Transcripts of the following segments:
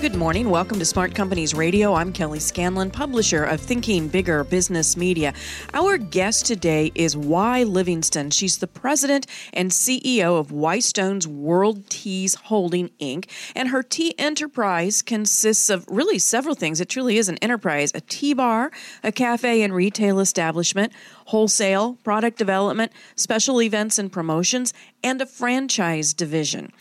Good morning. Welcome to Smart Companies Radio. I'm Kelly Scanlon, publisher of Thinking Bigger Business Media. Our guest today is Wy Livingston. She's the president and CEO of Wystone's World Teas Holding Inc. And her tea enterprise consists of really several things. It truly is an enterprise a tea bar, a cafe and retail establishment, wholesale, product development, special events and promotions, and a franchise division.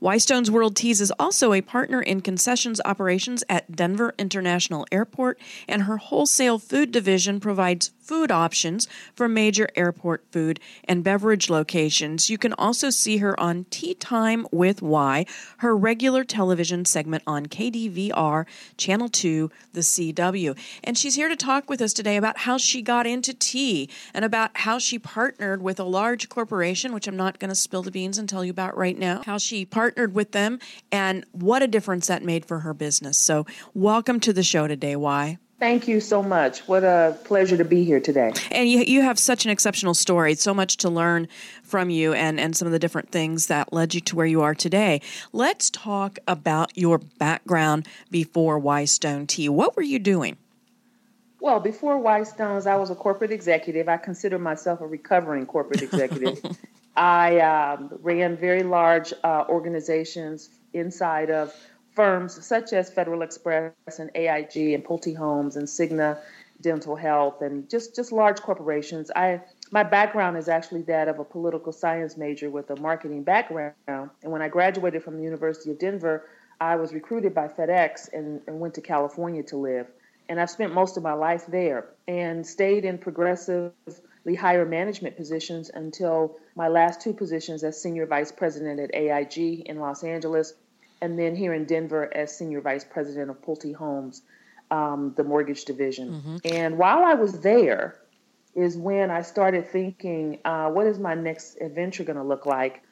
Wystone's World Teas is also a partner in concessions operations at Denver International Airport, and her wholesale food division provides food options for major airport food and beverage locations. You can also see her on Tea Time with Wy, her regular television segment on KDVR, Channel 2, the CW. And she's here to talk with us today about how she got into tea and about how she partnered with a large corporation, which I'm not going to spill the beans and tell you about right now, how she partnered with them and what a difference that made for her business. So, welcome to the show today, Wy. Thank you so much. What a pleasure to be here today. And you, you have such an exceptional story, so much to learn from you and, and some of the different things that led you to where you are today. Let's talk about your background before Wystone Tea. What were you doing? Well, before Wystones, I was a corporate executive. I consider myself a recovering corporate executive. I um, ran very large uh, organizations inside of firms such as Federal Express and AIG and Pulte Homes and Cigna Dental Health and just, just large corporations. I my background is actually that of a political science major with a marketing background. And when I graduated from the University of Denver, I was recruited by FedEx and, and went to California to live. And I've spent most of my life there and stayed in progressively higher management positions until my last two positions as senior vice president at AIG in Los Angeles and then here in Denver as senior vice president of Pulte Homes, um, the mortgage division. Mm-hmm. And while I was there, is when I started thinking, uh, what is my next adventure going to look like?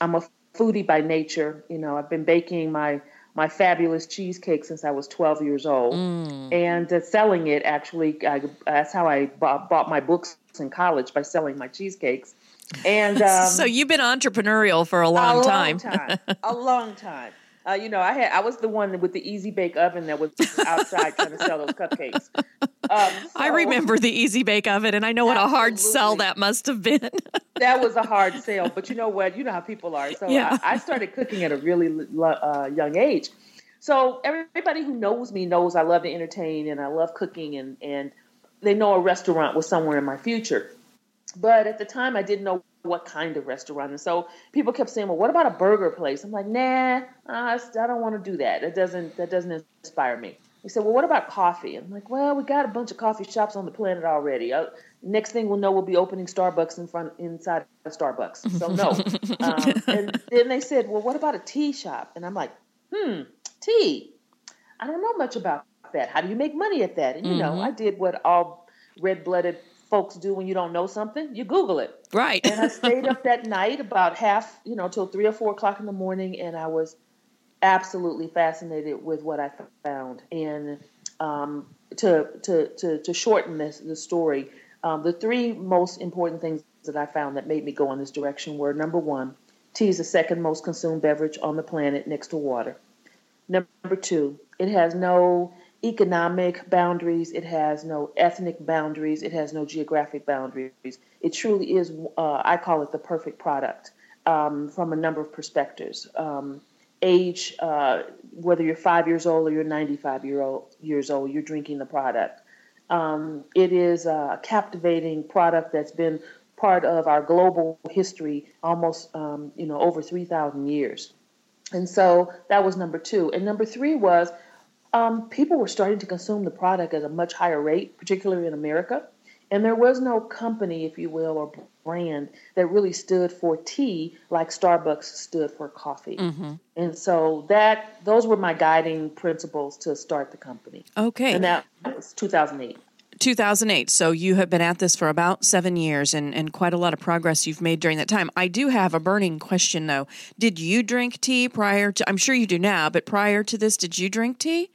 I'm a foodie by nature. You know, I've been baking my my fabulous cheesecake since I was 12 years old, mm. and uh, selling it. Actually, I, that's how I bought, bought my books in college by selling my cheesecakes. And um, so you've been entrepreneurial for a long, time. a long time. time, a long time. Uh, you know, I had I was the one with the easy bake oven that was outside trying to sell those cupcakes. Um, so, I remember the easy bake oven, and I know what a hard sell that must have been. that was a hard sale, but you know what? You know how people are. So yeah. I, I started cooking at a really uh, young age. So everybody who knows me knows I love to entertain and I love cooking, and and they know a restaurant was somewhere in my future. But at the time, I didn't know what kind of restaurant. And so people kept saying, "Well, what about a burger place?" I'm like, "Nah, I don't want to do that. That doesn't that doesn't inspire me." He said, "Well, what about coffee?" I'm like, "Well, we got a bunch of coffee shops on the planet already. Uh, next thing we'll know, we'll be opening Starbucks in front inside of Starbucks. So no." um, and then they said, "Well, what about a tea shop?" And I'm like, "Hmm, tea. I don't know much about that. How do you make money at that?" And you mm-hmm. know, I did what all red-blooded folks do when you don't know something. You Google it. Right. and I stayed up that night about half, you know, till three or four o'clock in the morning, and I was absolutely fascinated with what I found. And um, to, to, to, to shorten this the story, um, the three most important things that I found that made me go in this direction were number one, tea is the second most consumed beverage on the planet next to water. Number two, it has no economic boundaries, it has no ethnic boundaries, it has no geographic boundaries. It truly is, uh, I call it the perfect product um, from a number of perspectives. Um, age, uh, whether you're five years old or you're 95 year old, years old, you're drinking the product. Um, it is a captivating product that's been part of our global history almost, um, you know, over 3,000 years. And so that was number two. And number three was um, people were starting to consume the product at a much higher rate, particularly in America. And there was no company, if you will, or brand that really stood for tea like Starbucks stood for coffee. Mm-hmm. And so that those were my guiding principles to start the company. Okay. And that was 2008. 2008. So you have been at this for about seven years and, and quite a lot of progress you've made during that time. I do have a burning question though. Did you drink tea prior to, I'm sure you do now, but prior to this, did you drink tea?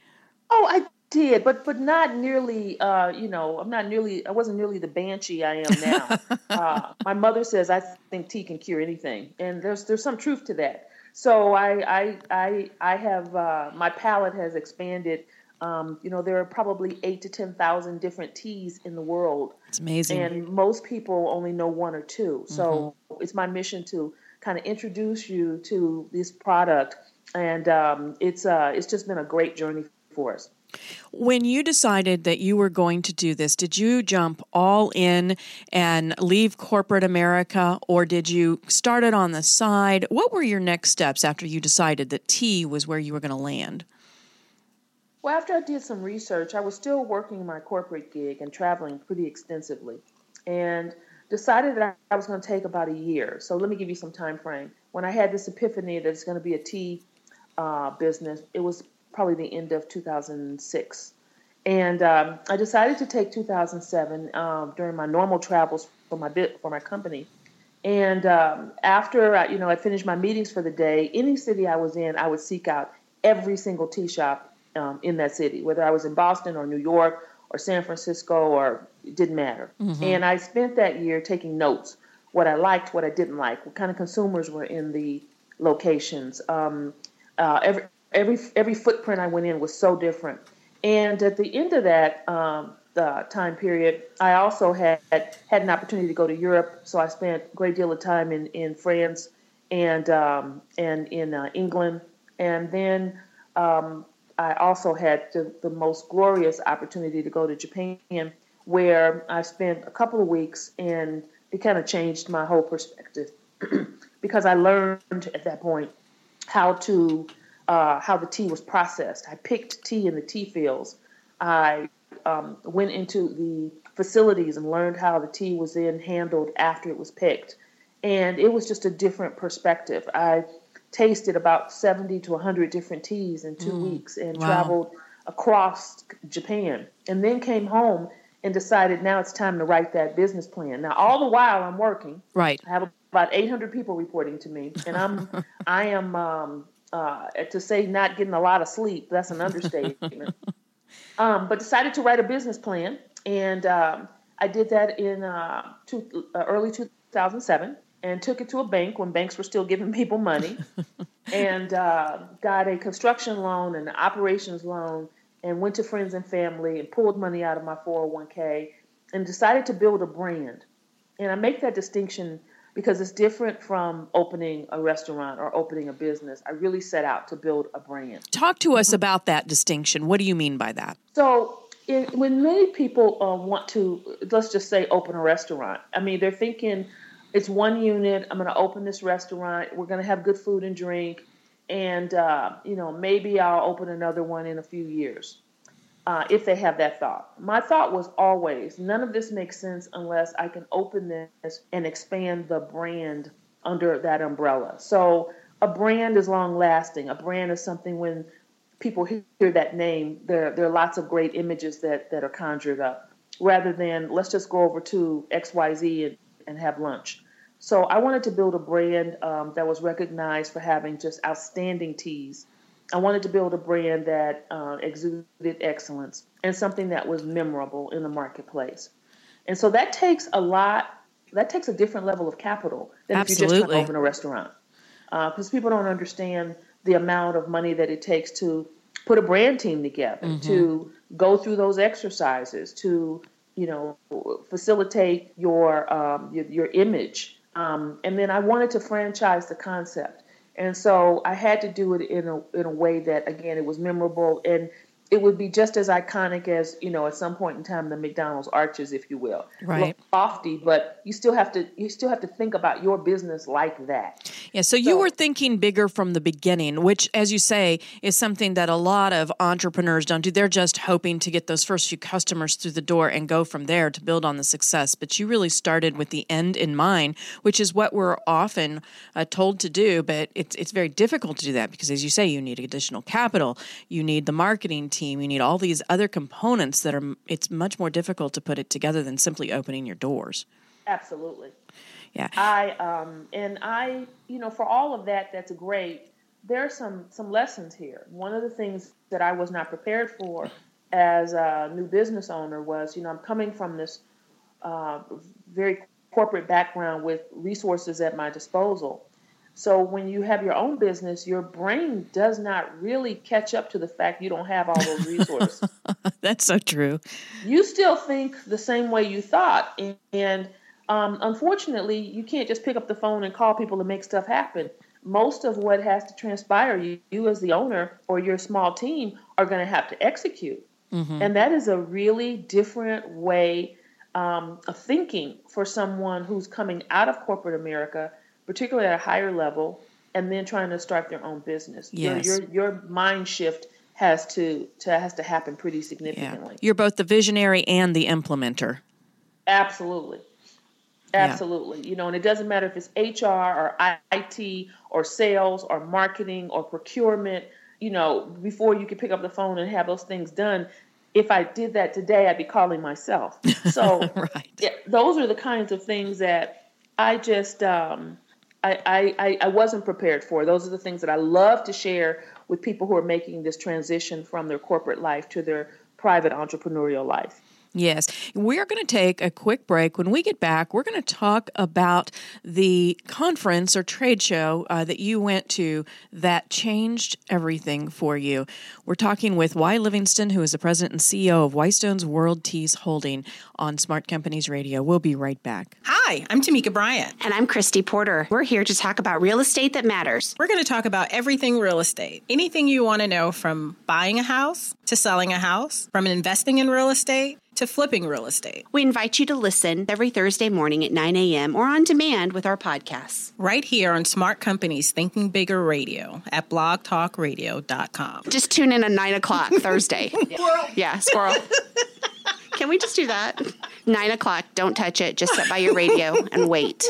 Oh, I did, but but not nearly. Uh, you know, I'm not nearly. I wasn't nearly the banshee I am now. uh, my mother says I think tea can cure anything, and there's there's some truth to that. So I I I, I have uh, my palate has expanded. Um, you know, there are probably eight to ten thousand different teas in the world. It's amazing, and most people only know one or 2 So mm-hmm. it's my mission to kind of introduce you to this product, and um, it's uh, it's just been a great journey for us. When you decided that you were going to do this, did you jump all in and leave corporate America, or did you start it on the side? What were your next steps after you decided that tea was where you were going to land? Well, after I did some research, I was still working my corporate gig and traveling pretty extensively, and decided that I was going to take about a year. So let me give you some time frame. When I had this epiphany that it's going to be a tea uh, business, it was probably the end of 2006. And um, I decided to take 2007 um, during my normal travels for my bit for my company. And um, after I, you know I finished my meetings for the day, any city I was in, I would seek out every single tea shop um, in that city, whether I was in Boston or New York or San Francisco or it didn't matter. Mm-hmm. And I spent that year taking notes, what I liked, what I didn't like, what kind of consumers were in the locations. Um, uh, every every every footprint I went in was so different. And at the end of that um, the time period, I also had had an opportunity to go to Europe. So I spent a great deal of time in in France and um, and in uh, England, and then um, I also had the, the, most glorious opportunity to go to Japan, where I spent a couple of weeks, and it kind of changed my whole perspective because I learned at that point how to uh, how the tea was processed. I picked tea in the tea fields. I um, went into the facilities and learned how the tea was then handled after it was picked. And it was just a different perspective. I tasted about 70 to 100 different teas in two mm. weeks and wow. traveled across Japan and then came home and decided now it's time to write that business plan. Now, all the while I'm working, right? I have about 800 people reporting to me, and I'm I am um, uh, to say not getting a lot of sleep, that's an understatement. um, but decided to write a business plan, and um, I did that in uh, two, uh, early 2007 and took it to a bank when banks were still giving people money and uh, got a construction loan and an operations loan and went to friends and family and pulled money out of my 401k and decided to build a brand. And I make that distinction because it's different from opening a restaurant or opening a business. I really set out to build a brand. Talk to us about that distinction. What do you mean by that? So, in, when many people uh, want to, let's just say, open a restaurant, I mean, they're thinking it's one unit. I'm going to open this restaurant. We're going to have good food and drink, and uh, you know, maybe I'll open another one in a few years uh, if they have that thought. My thought was always none of this makes sense unless I can open this and expand the brand under that umbrella. So a brand is long lasting. A brand is something when people hear that name, there, there are lots of great images that, that are conjured up rather than let's just go over to XYZ and, and have lunch. So I wanted to build a brand um, that was recognized for having just outstanding teas I wanted to build a brand that uh, exuded excellence and something that was memorable in the marketplace. And so that takes a lot, that takes a different level of capital than Absolutely. if you just open a restaurant. Because uh, people don't understand the amount of money that it takes to put a brand team together, mm-hmm. to go through those exercises, to you know facilitate your um, your, your, image. Um, and then I wanted to franchise the concept. And so I had to do it in a in a way that again it was memorable. And it would be just as iconic as you know at some point in time the McDonald's arches, if you will. Right. Lofty, but you still have to you still have to think about your business like that. Yeah. So, so you were thinking bigger from the beginning, which, as you say, is something that a lot of entrepreneurs don't do. They're just hoping to get those first few customers through the door and go from there to build on the success. But you really started with the end in mind, which is what we're often uh, told to do. But it's it's very difficult to do that because, as you say, you need additional capital, you need the marketing team team. You need all these other components that are. It's much more difficult to put it together than simply opening your doors. Absolutely. Yeah. I um and I you know for all of that that's great. There are some some lessons here. One of the things that I was not prepared for as a new business owner was you know I'm coming from this uh, very corporate background with resources at my disposal. So when you have your own business, your brain does not really catch up to the fact you don't have all those resources. That's so true. You still think the same way you thought, and, um, unfortunately, you can't just pick up the phone and call people to make stuff happen. Most of what has to transpire, you, you as the owner or your small team are going to have to execute, mm-hmm. and that is a really different way um, of thinking for someone who's coming out of corporate America, particularly at a higher level, and then trying to start their own business. Yes. Your, your, your mind shift has to, to has to happen pretty significantly. Yeah. You're both the visionary and the implementer. Absolutely. Absolutely. Yeah. You know, and it doesn't matter if it's HR or IT or sales or marketing or procurement, you know, before you can pick up the phone and have those things done, if I did that today, I'd be calling myself. So right. yeah, those are the kinds of things that I just um, I, I, I wasn't prepared for. Those are the things that I love to share with people who are making this transition from their corporate life to their private entrepreneurial life. Yes. We're going to take a quick break. When we get back, we're going to talk about the conference or trade show uh, that you went to that changed everything for you. We're talking with Wy. Livingston, who is the president and CEO of Wystones World Teas Holding on Smart Companies Radio. We'll be right back. Hi, I'm Tamika Bryant. And I'm Christy Porter. We're here to talk about real estate that matters. We're going to talk about everything real estate. Anything you want to know from buying a house to selling a house, from investing in real estate to flipping real estate. We invite you to listen every Thursday morning at 9 a.m. or on demand with our podcasts. Right here on Smart Companies Thinking Bigger Radio at blogtalkradio.com. Just tune in at 9 o'clock Thursday. Squirrel. Yeah, squirrel. Can we just do that? 9 o'clock, don't touch it. Just sit by your radio and wait.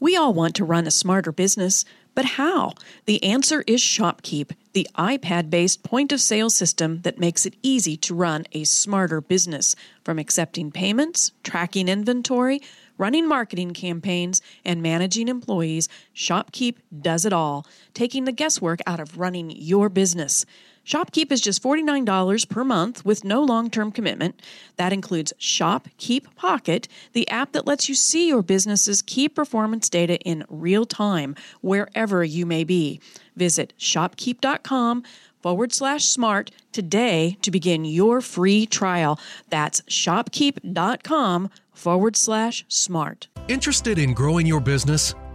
We all want to run a smarter business. But how? The answer is ShopKeep, the iPad based point of sale system that makes it easy to run a smarter business. From accepting payments, tracking inventory, running marketing campaigns, and managing employees, ShopKeep does it all, taking the guesswork out of running your business. ShopKeep is just $49 per month with no long term commitment. That includes ShopKeep Pocket, the app that lets you see your business's key performance data in real time, wherever you may be. Visit shopkeep.com forward slash smart today to begin your free trial. That's shopkeep.com forward slash smart. Interested in growing your business?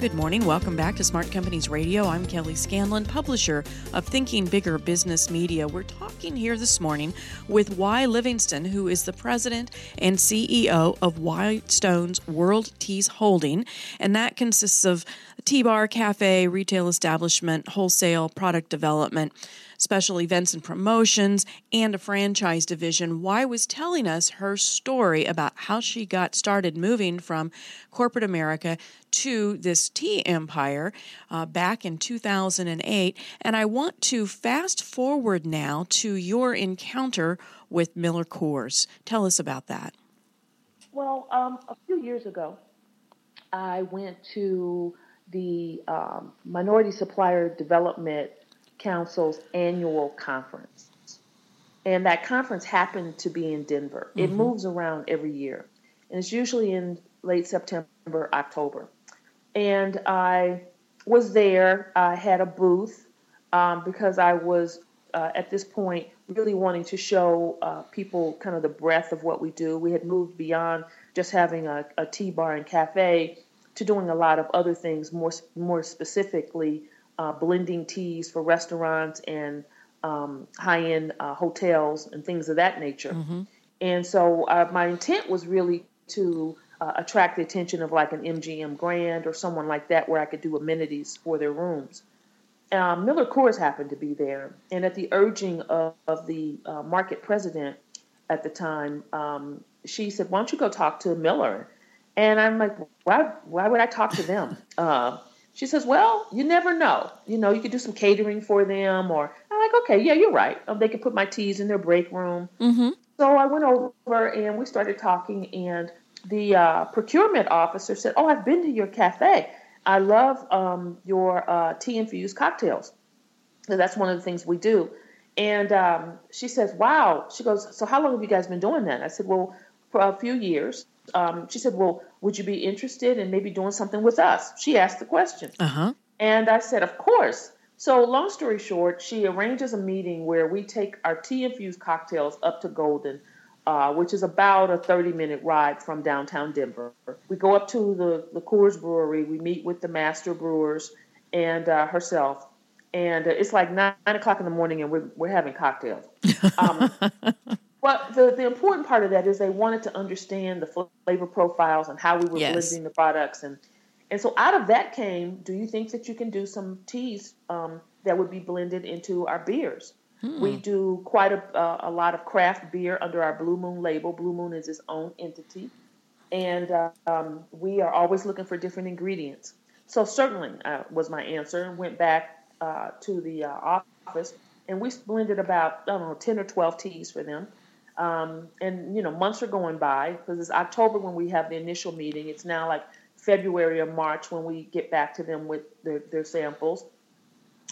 Good morning. Welcome back to Smart Companies Radio. I'm Kelly Scanlon, publisher of Thinking Bigger Business Media. We're talking here this morning with Wy. Livingston, who is the president and CEO of Wystones World Teas Holding, and that consists of tea bar, cafe, retail establishment, wholesale, product development special events and promotions, and a franchise division. Wy was telling us her story about how she got started moving from corporate America to this tea empire uh, back in 2008. And I want to fast forward now to your encounter with Miller Coors. Tell us about that. Well, um, a few years ago, I went to the um, Minority Supplier Development Council's annual conference. And that conference happened to be in Denver. Mm-hmm. It moves around every year. And it's usually in late September, October. And I was there. I had a booth um, because I was, uh, at this point, really wanting to show uh, people kind of the breadth of what we do. We had moved beyond just having a, a tea bar and cafe to doing a lot of other things, more, more specifically uh, blending teas for restaurants and um, high-end uh, hotels and things of that nature. And so uh, my intent was really to uh, attract the attention of like an MGM Grand or someone like that, where I could do amenities for their rooms. Um, Miller Coors happened to be there, and at the urging of, of the uh, market president at the time, um, she said, "Why don't you go talk to Miller?" And I'm like, "Why? Why would I talk to them?" Uh, she says, "Well, you never know. You know, you could do some catering for them." Or I'm like, "Okay, yeah, you're right. Um, they could put my teas in their break room." Mm-hmm. So I went over and we started talking, and the uh, procurement officer said, "Oh, I've been to your cafe. I love um, your uh, tea infused cocktails. So that's one of the things we do." And um, she says, "Wow." She goes, "So how long have you guys been doing that?" I said, "Well, for a few years." Um, she said, "Well, would you be interested in maybe doing something with us?" She asked the question. Uh huh. And I said, Of course. So, long story short, she arranges a meeting where we take our tea infused cocktails up to Golden, uh, which is about a 30 minute ride from downtown Denver. We go up to the, the Coors Brewery, we meet with the master brewers and uh, herself. And uh, it's like nine, nine o'clock in the morning, and we're, we're having cocktails. Um, but the, the important part of that is they wanted to understand the flavor profiles and how we were Yes. blending the products and and so out of that came, do you think that you can do some teas um, that would be blended into our beers? We do quite a, uh, a lot of craft beer under our Blue Moon label. Blue Moon is its own entity. And uh, um, we are always looking for different ingredients. So certainly uh, was my answer and went back uh, to the uh, office and we blended about, I don't know, 10 or 12 teas for them. Um, and, you know, months are going by because it's October when we have the initial meeting. It's now like February or March when we get back to them with their, their samples.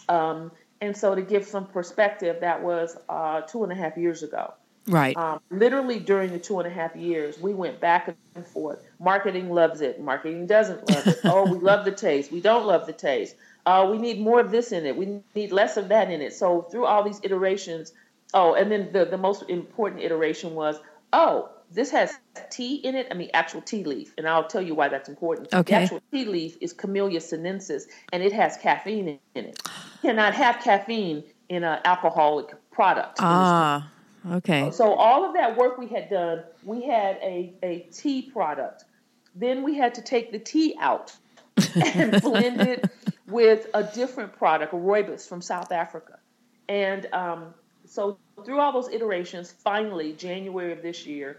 Um, and so to give some perspective, that was uh, two and a half years ago. Right. Um, literally during the two and a half years, we went back and forth. Marketing loves it. Marketing doesn't love it. oh, we love the taste. We don't love the taste. Uh, we need more of this in it. We need less of that in it. So through all these iterations, oh, and then the, the most important iteration was, oh, this has tea in it. I mean, actual tea leaf, and I'll tell you why that's important. Okay. The actual tea leaf is Camellia sinensis, and it has caffeine in, it. You cannot have caffeine in an alcoholic product. ah. Okay. So all of that work we had done, we had a, a tea product. Then we had to take the tea out and blend it with a different product, a rooibos from South Africa. And um, so through all those iterations, finally, January of this year,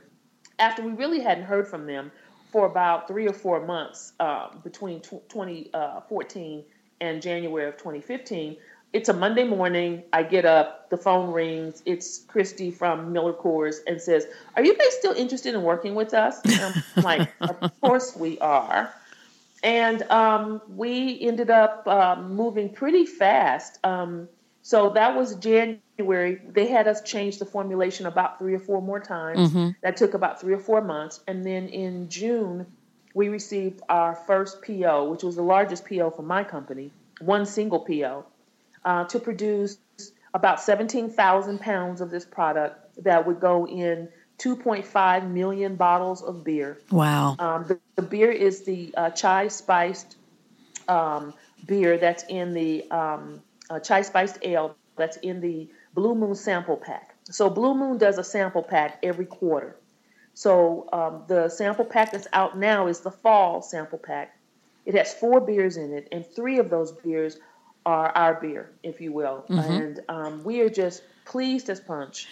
after we really hadn't heard from them for about three or four months uh, between tw 2014 and January of 2015, it's a Monday morning. I get up, the phone rings. It's Christy from Miller Coors and says, Are you guys still interested in working with us? And I'm like, Of course we are. And um, we ended up um, moving pretty fast. Um, so that was January. They had us change the formulation about three or four more times. That took about three or four months. And then in June, we received our first PO, which was the largest PO for my company, one single PO, uh, to produce about 17,000 pounds of this product that would go in 2.5 million bottles of beer. Wow. Um, the, the beer is the uh, chai spiced um, beer that's in the um, uh, chai spiced ale that's in the Blue Moon sample pack. So Blue Moon does a sample pack every quarter. So um, the sample pack that's out now is the fall sample pack. It has four beers in it, and three of those beers are our beer, if you will. And um, we are just pleased as punch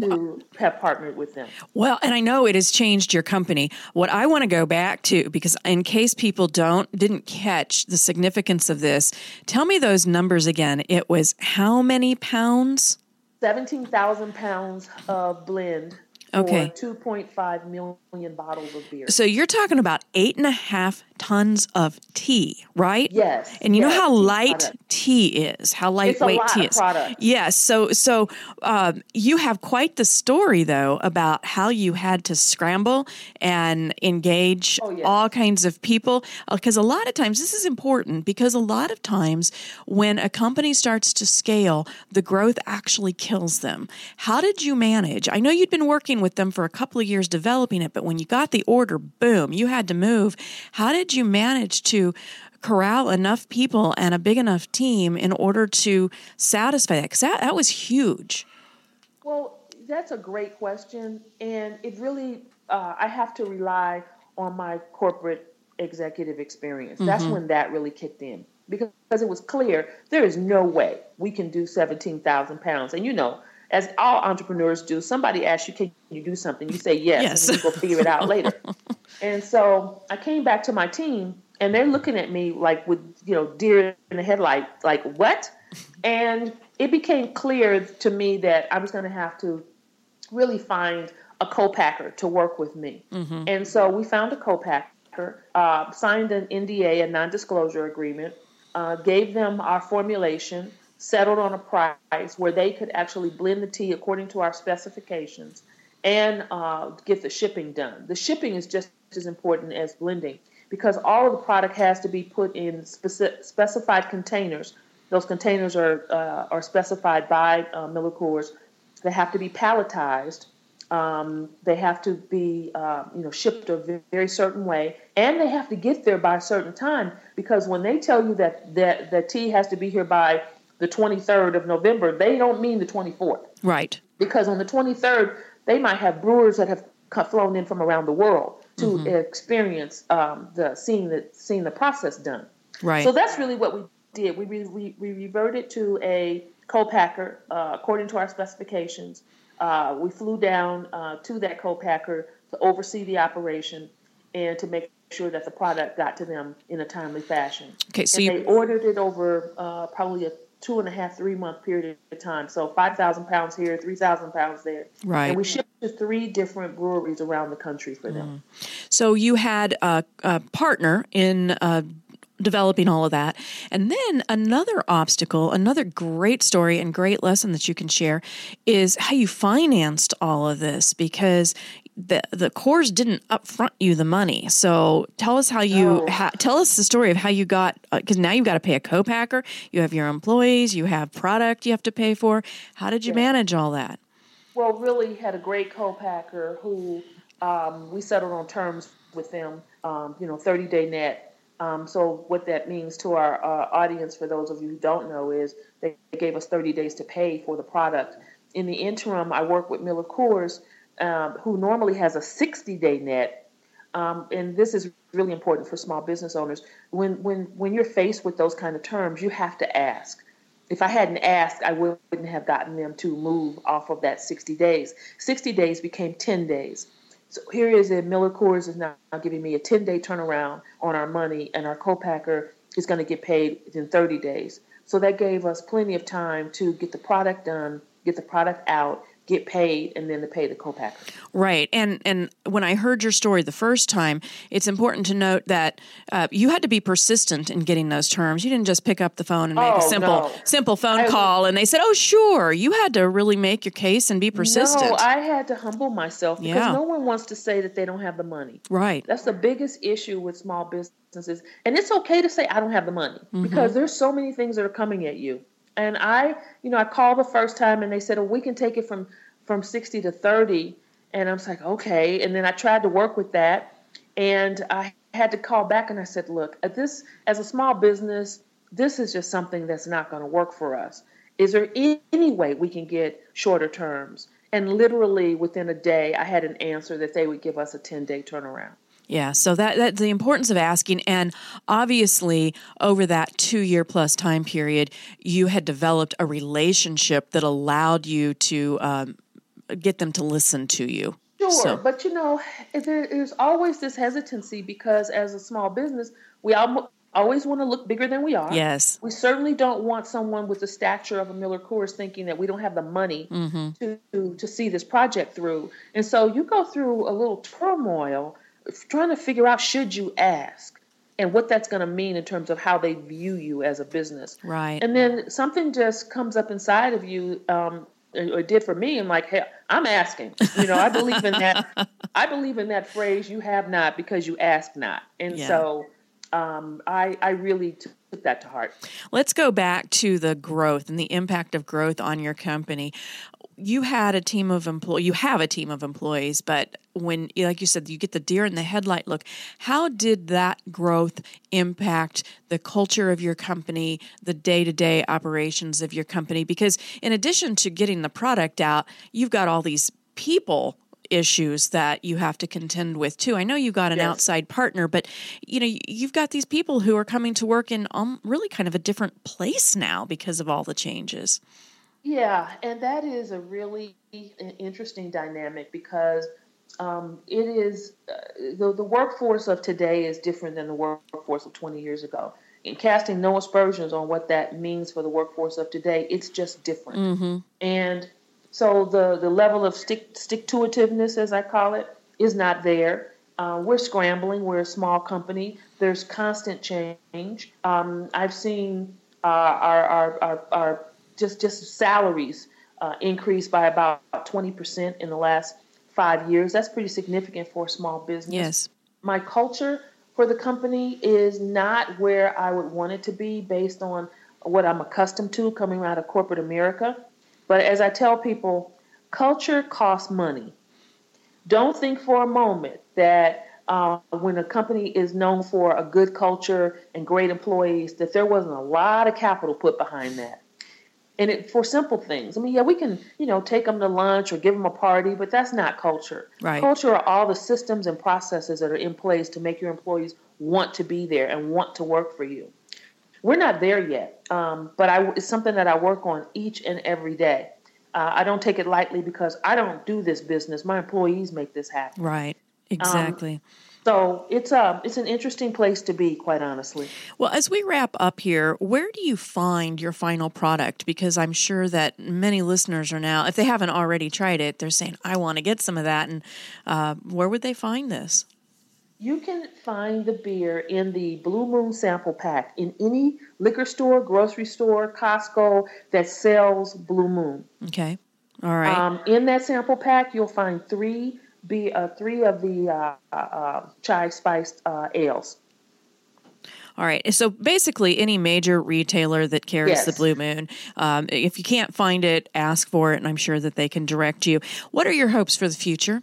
to have partnered with them. Well, and I know it has changed your company. What I want to go back to, because in case people don't didn't catch the significance of this, tell me those numbers again. It was how many pounds? 17,000 pounds of blend Okay. 2.5 million bottles of beer. So you're talking about eight and a half tons of tea, right? Yes, And you know yes, how tea light product. tea is, how lightweight tea is. product. Yes. So so um, you have quite the story though about how you had to scramble and engage Oh, yes. all kinds of people because a lot of times this is important because a lot of times when a company starts to scale, the growth actually kills them. How did you manage? I know you'd been working with them for a couple of years developing it, but when you got the order, boom, you had to move. How did did you manage to corral enough people and a big enough team in order to satisfy that? Because that, that was huge. Well, that's a great question. And it really, uh, I have to rely on my corporate executive experience. Mm-hmm. That's when that really kicked in because it was clear there is no way we can do 17,000 pounds. And you know, as all entrepreneurs do, somebody asks you, can you do something? You say yes, yes. and you go figure it out later. And so I came back to my team and they're looking at me like with, you know, deer in the headlight, like what? And it became clear to me that I was going to have to really find a co-packer to work with me. Mm-hmm. And so we found a co-packer, uh, signed an NDA, a non-disclosure agreement, uh, gave them our formulation, settled on a price where they could actually blend the tea according to our specifications and uh, get the shipping done. The shipping is just as important as blending because all of the product has to be put in speci- specified containers. Those containers are uh, are specified by uh, Miller Coors. They have to be palletized. Um, they have to be uh, you know shipped a very certain way, and they have to get there by a certain time because when they tell you that that the tea has to be here by the 23rd of November, they don't mean the 24th. Right. Because on the 23rd, they might have brewers that have flown in from around the world to mm-hmm. experience um, the seeing the seeing the process done. Right. So that's really what we did. We we, we reverted to a co-packer uh, according to our specifications. Uh, we flew down uh, to that co-packer to oversee the operation and to make sure that the product got to them in a timely fashion. Okay, so and you... they ordered it over uh, probably a two and a half, three month period of time. So 5,000 pounds here, 3,000 pounds there. Right. And we shipped to three different breweries around the country for them. Mm. So you had a, a partner in uh, developing all of that. And then another obstacle, another great story and great lesson that you can share is how you financed all of this because the the Coors didn't upfront you the money. So tell us how you ha, tell us the story of how you got because uh, now you've got to pay a co-packer, you have your employees, you have product you have to pay for. How did you yeah. manage all that? Well, really had a great co-packer who um, we settled on terms with them. Um, you know, thirty day net. Um, so what that means to our uh, audience, for those of you who don't know, is they gave us 30 days to pay for the product. In the interim, I work with Miller Coors um, who normally has a 60 day net. Um, and this is really important for small business owners. When, when, when you're faced with those kind of terms, you have to ask. If I hadn't asked, I wouldn't have gotten them to move off of that 60 days. 60 days became 10 days. So here is it. Miller Coors is now giving me a 10 day turnaround on our money, and our co-packer is going to get paid in 30 days. So that gave us plenty of time to get the product done, get the product out, get paid and then to pay the co-packer. Right. And and when I heard your story the first time, it's important to note that uh, you had to be persistent in getting those terms. You didn't just pick up the phone and make oh, a simple no. simple phone I, call and they said, "Oh, sure." You had to really make your case and be persistent. No, I had to humble myself because yeah. no one wants to say that they don't have the money. Right. That's the biggest issue with small businesses. And it's okay to say I don't have the money mm-hmm. because there's so many things that are coming at you. And I, you know, I called the first time and they said, "Oh, we can take it from from 60 to 30." And I was like, "Okay." And then I tried to work with that, and I had to call back and I said, "Look, at this as a small business, this is just something that's not going to work for us. Is there any way we can get shorter terms?" And literally within a day, I had an answer that they would give us a 10-day turnaround. Yeah, so that that's the importance of asking, and obviously over that two year plus time period, you had developed a relationship that allowed you to um, get them to listen to you. Sure, so. but you know, there's always this hesitancy because as a small business, we all always want to look bigger than we are. Yes. We certainly don't want someone with the stature of a Miller Coors thinking that we don't have the money mm-hmm. to, to see this project through. And so you go through a little turmoil trying to figure out should you ask and what that's going to mean in terms of how they view you as a business. Right. And then something just comes up inside of you, um, or it did for me. I'm like, hey, I'm asking. You know, I believe in that. I believe in that phrase. You have not because you ask not. And yeah. so um, I, I really took that to heart. Let's go back to the growth and the impact of growth on your company you had a team of employees, you have a team of employees, but when, like you said, you get the deer in the headlight look, how did that growth impact the culture of your company, the day to day operations of your company? Because in addition to getting the product out, you've got all these people issues that you have to contend with too. I know you got an yes. outside partner, but you know you've got these people who are coming to work in um, really kind of a different place now because of all the changes. Yeah, and that is a really interesting dynamic because um, it is uh, the, the workforce of today is different than the workforce of 20 years ago. And casting no aspersions on what that means for the workforce of today, it's just different. Mm-hmm. And so the, the level of stick stick to itiveness, as I call it, is not there. Uh, we're scrambling. We're a small company. There's constant change. Um, I've seen uh, our, our, our, our just just salaries uh, increased by about 20% in the last five years. That's pretty significant for a small business. Yes. My culture for the company is not where I would want it to be based on what I'm accustomed to coming out of corporate America. But as I tell people, culture costs money. Don't think for a moment that uh, when a company is known for a good culture and great employees, that there wasn't a lot of capital put behind that and it for simple things. I mean, yeah, we can you know take them to lunch or give them a party, but that's not culture. Right. Culture are all the systems and processes that are in place to make your employees want to be there and want to work for you. We're not there yet, um, but I, it's something that I work on each and every day. Uh, I don't take it lightly because I don't do this business. My employees make this happen. Right. Exactly. Um, so it's a um, it's an interesting place to be, quite honestly. Well, as we wrap up here, where do you find your final product? Because I'm sure that many listeners are now, if they haven't already tried it, they're saying, "I want to get some of that." And uh, where would they find this? You can find the beer in the Blue Moon sample pack in any liquor store, grocery store, Costco that sells Blue Moon. Okay. All right. Um, in that sample pack, you'll find three be uh, three of the uh, uh, uh chai spiced uh, ales. All right. So basically, any major retailer that carries yes. the Blue Moon, um, if you can't find it, ask for it, and I'm sure that they can direct you. What are your hopes for the future?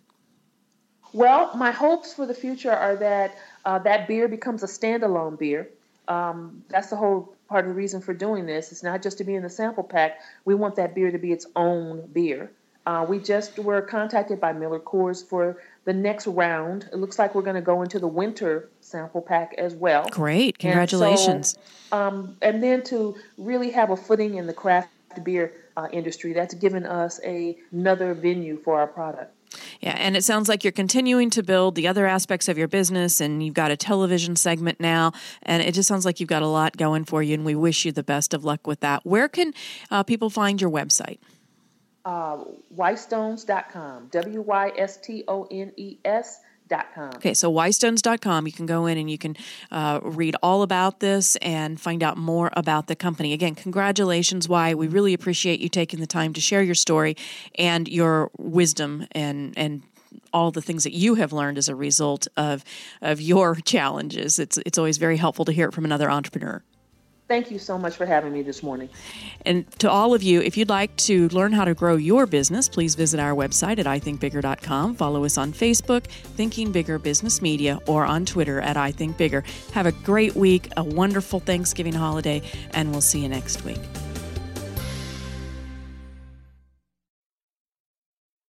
Well, my hopes for the future are that uh, that beer becomes a standalone beer. Um, that's the whole part of the reason for doing this. It's not just to be in the sample pack. We want that beer to be its own beer. Uh, we just were contacted by Miller Coors for the next round. It looks like we're going to go into the winter sample pack as well. Great, congratulations! And, so, um, and then to really have a footing in the craft beer uh, industry, that's given us a, another venue for our product. Yeah, and it sounds like you're continuing to build the other aspects of your business, and you've got a television segment now, and it just sounds like you've got a lot going for you, and we wish you the best of luck with that. Where can uh, people find your website? Uh, wystones.com. W Y S T O N E S. Okay, so wystones.com. You can go in and you can uh, read all about this and find out more about the company. Again, congratulations, Wy. We really appreciate you taking the time to share your story and your wisdom and, and all the things that you have learned as a result of, of your challenges. It's, it's always very helpful to hear it from another entrepreneur. Thank you so much for having me this morning. And to all of you, if you'd like to learn how to grow your business, please visit our website at ithinkbigger.com. Follow us on Facebook, Thinking Bigger Business Media, or on Twitter at ithinkbigger. Have a great week, a wonderful Thanksgiving holiday, and we'll see you next week.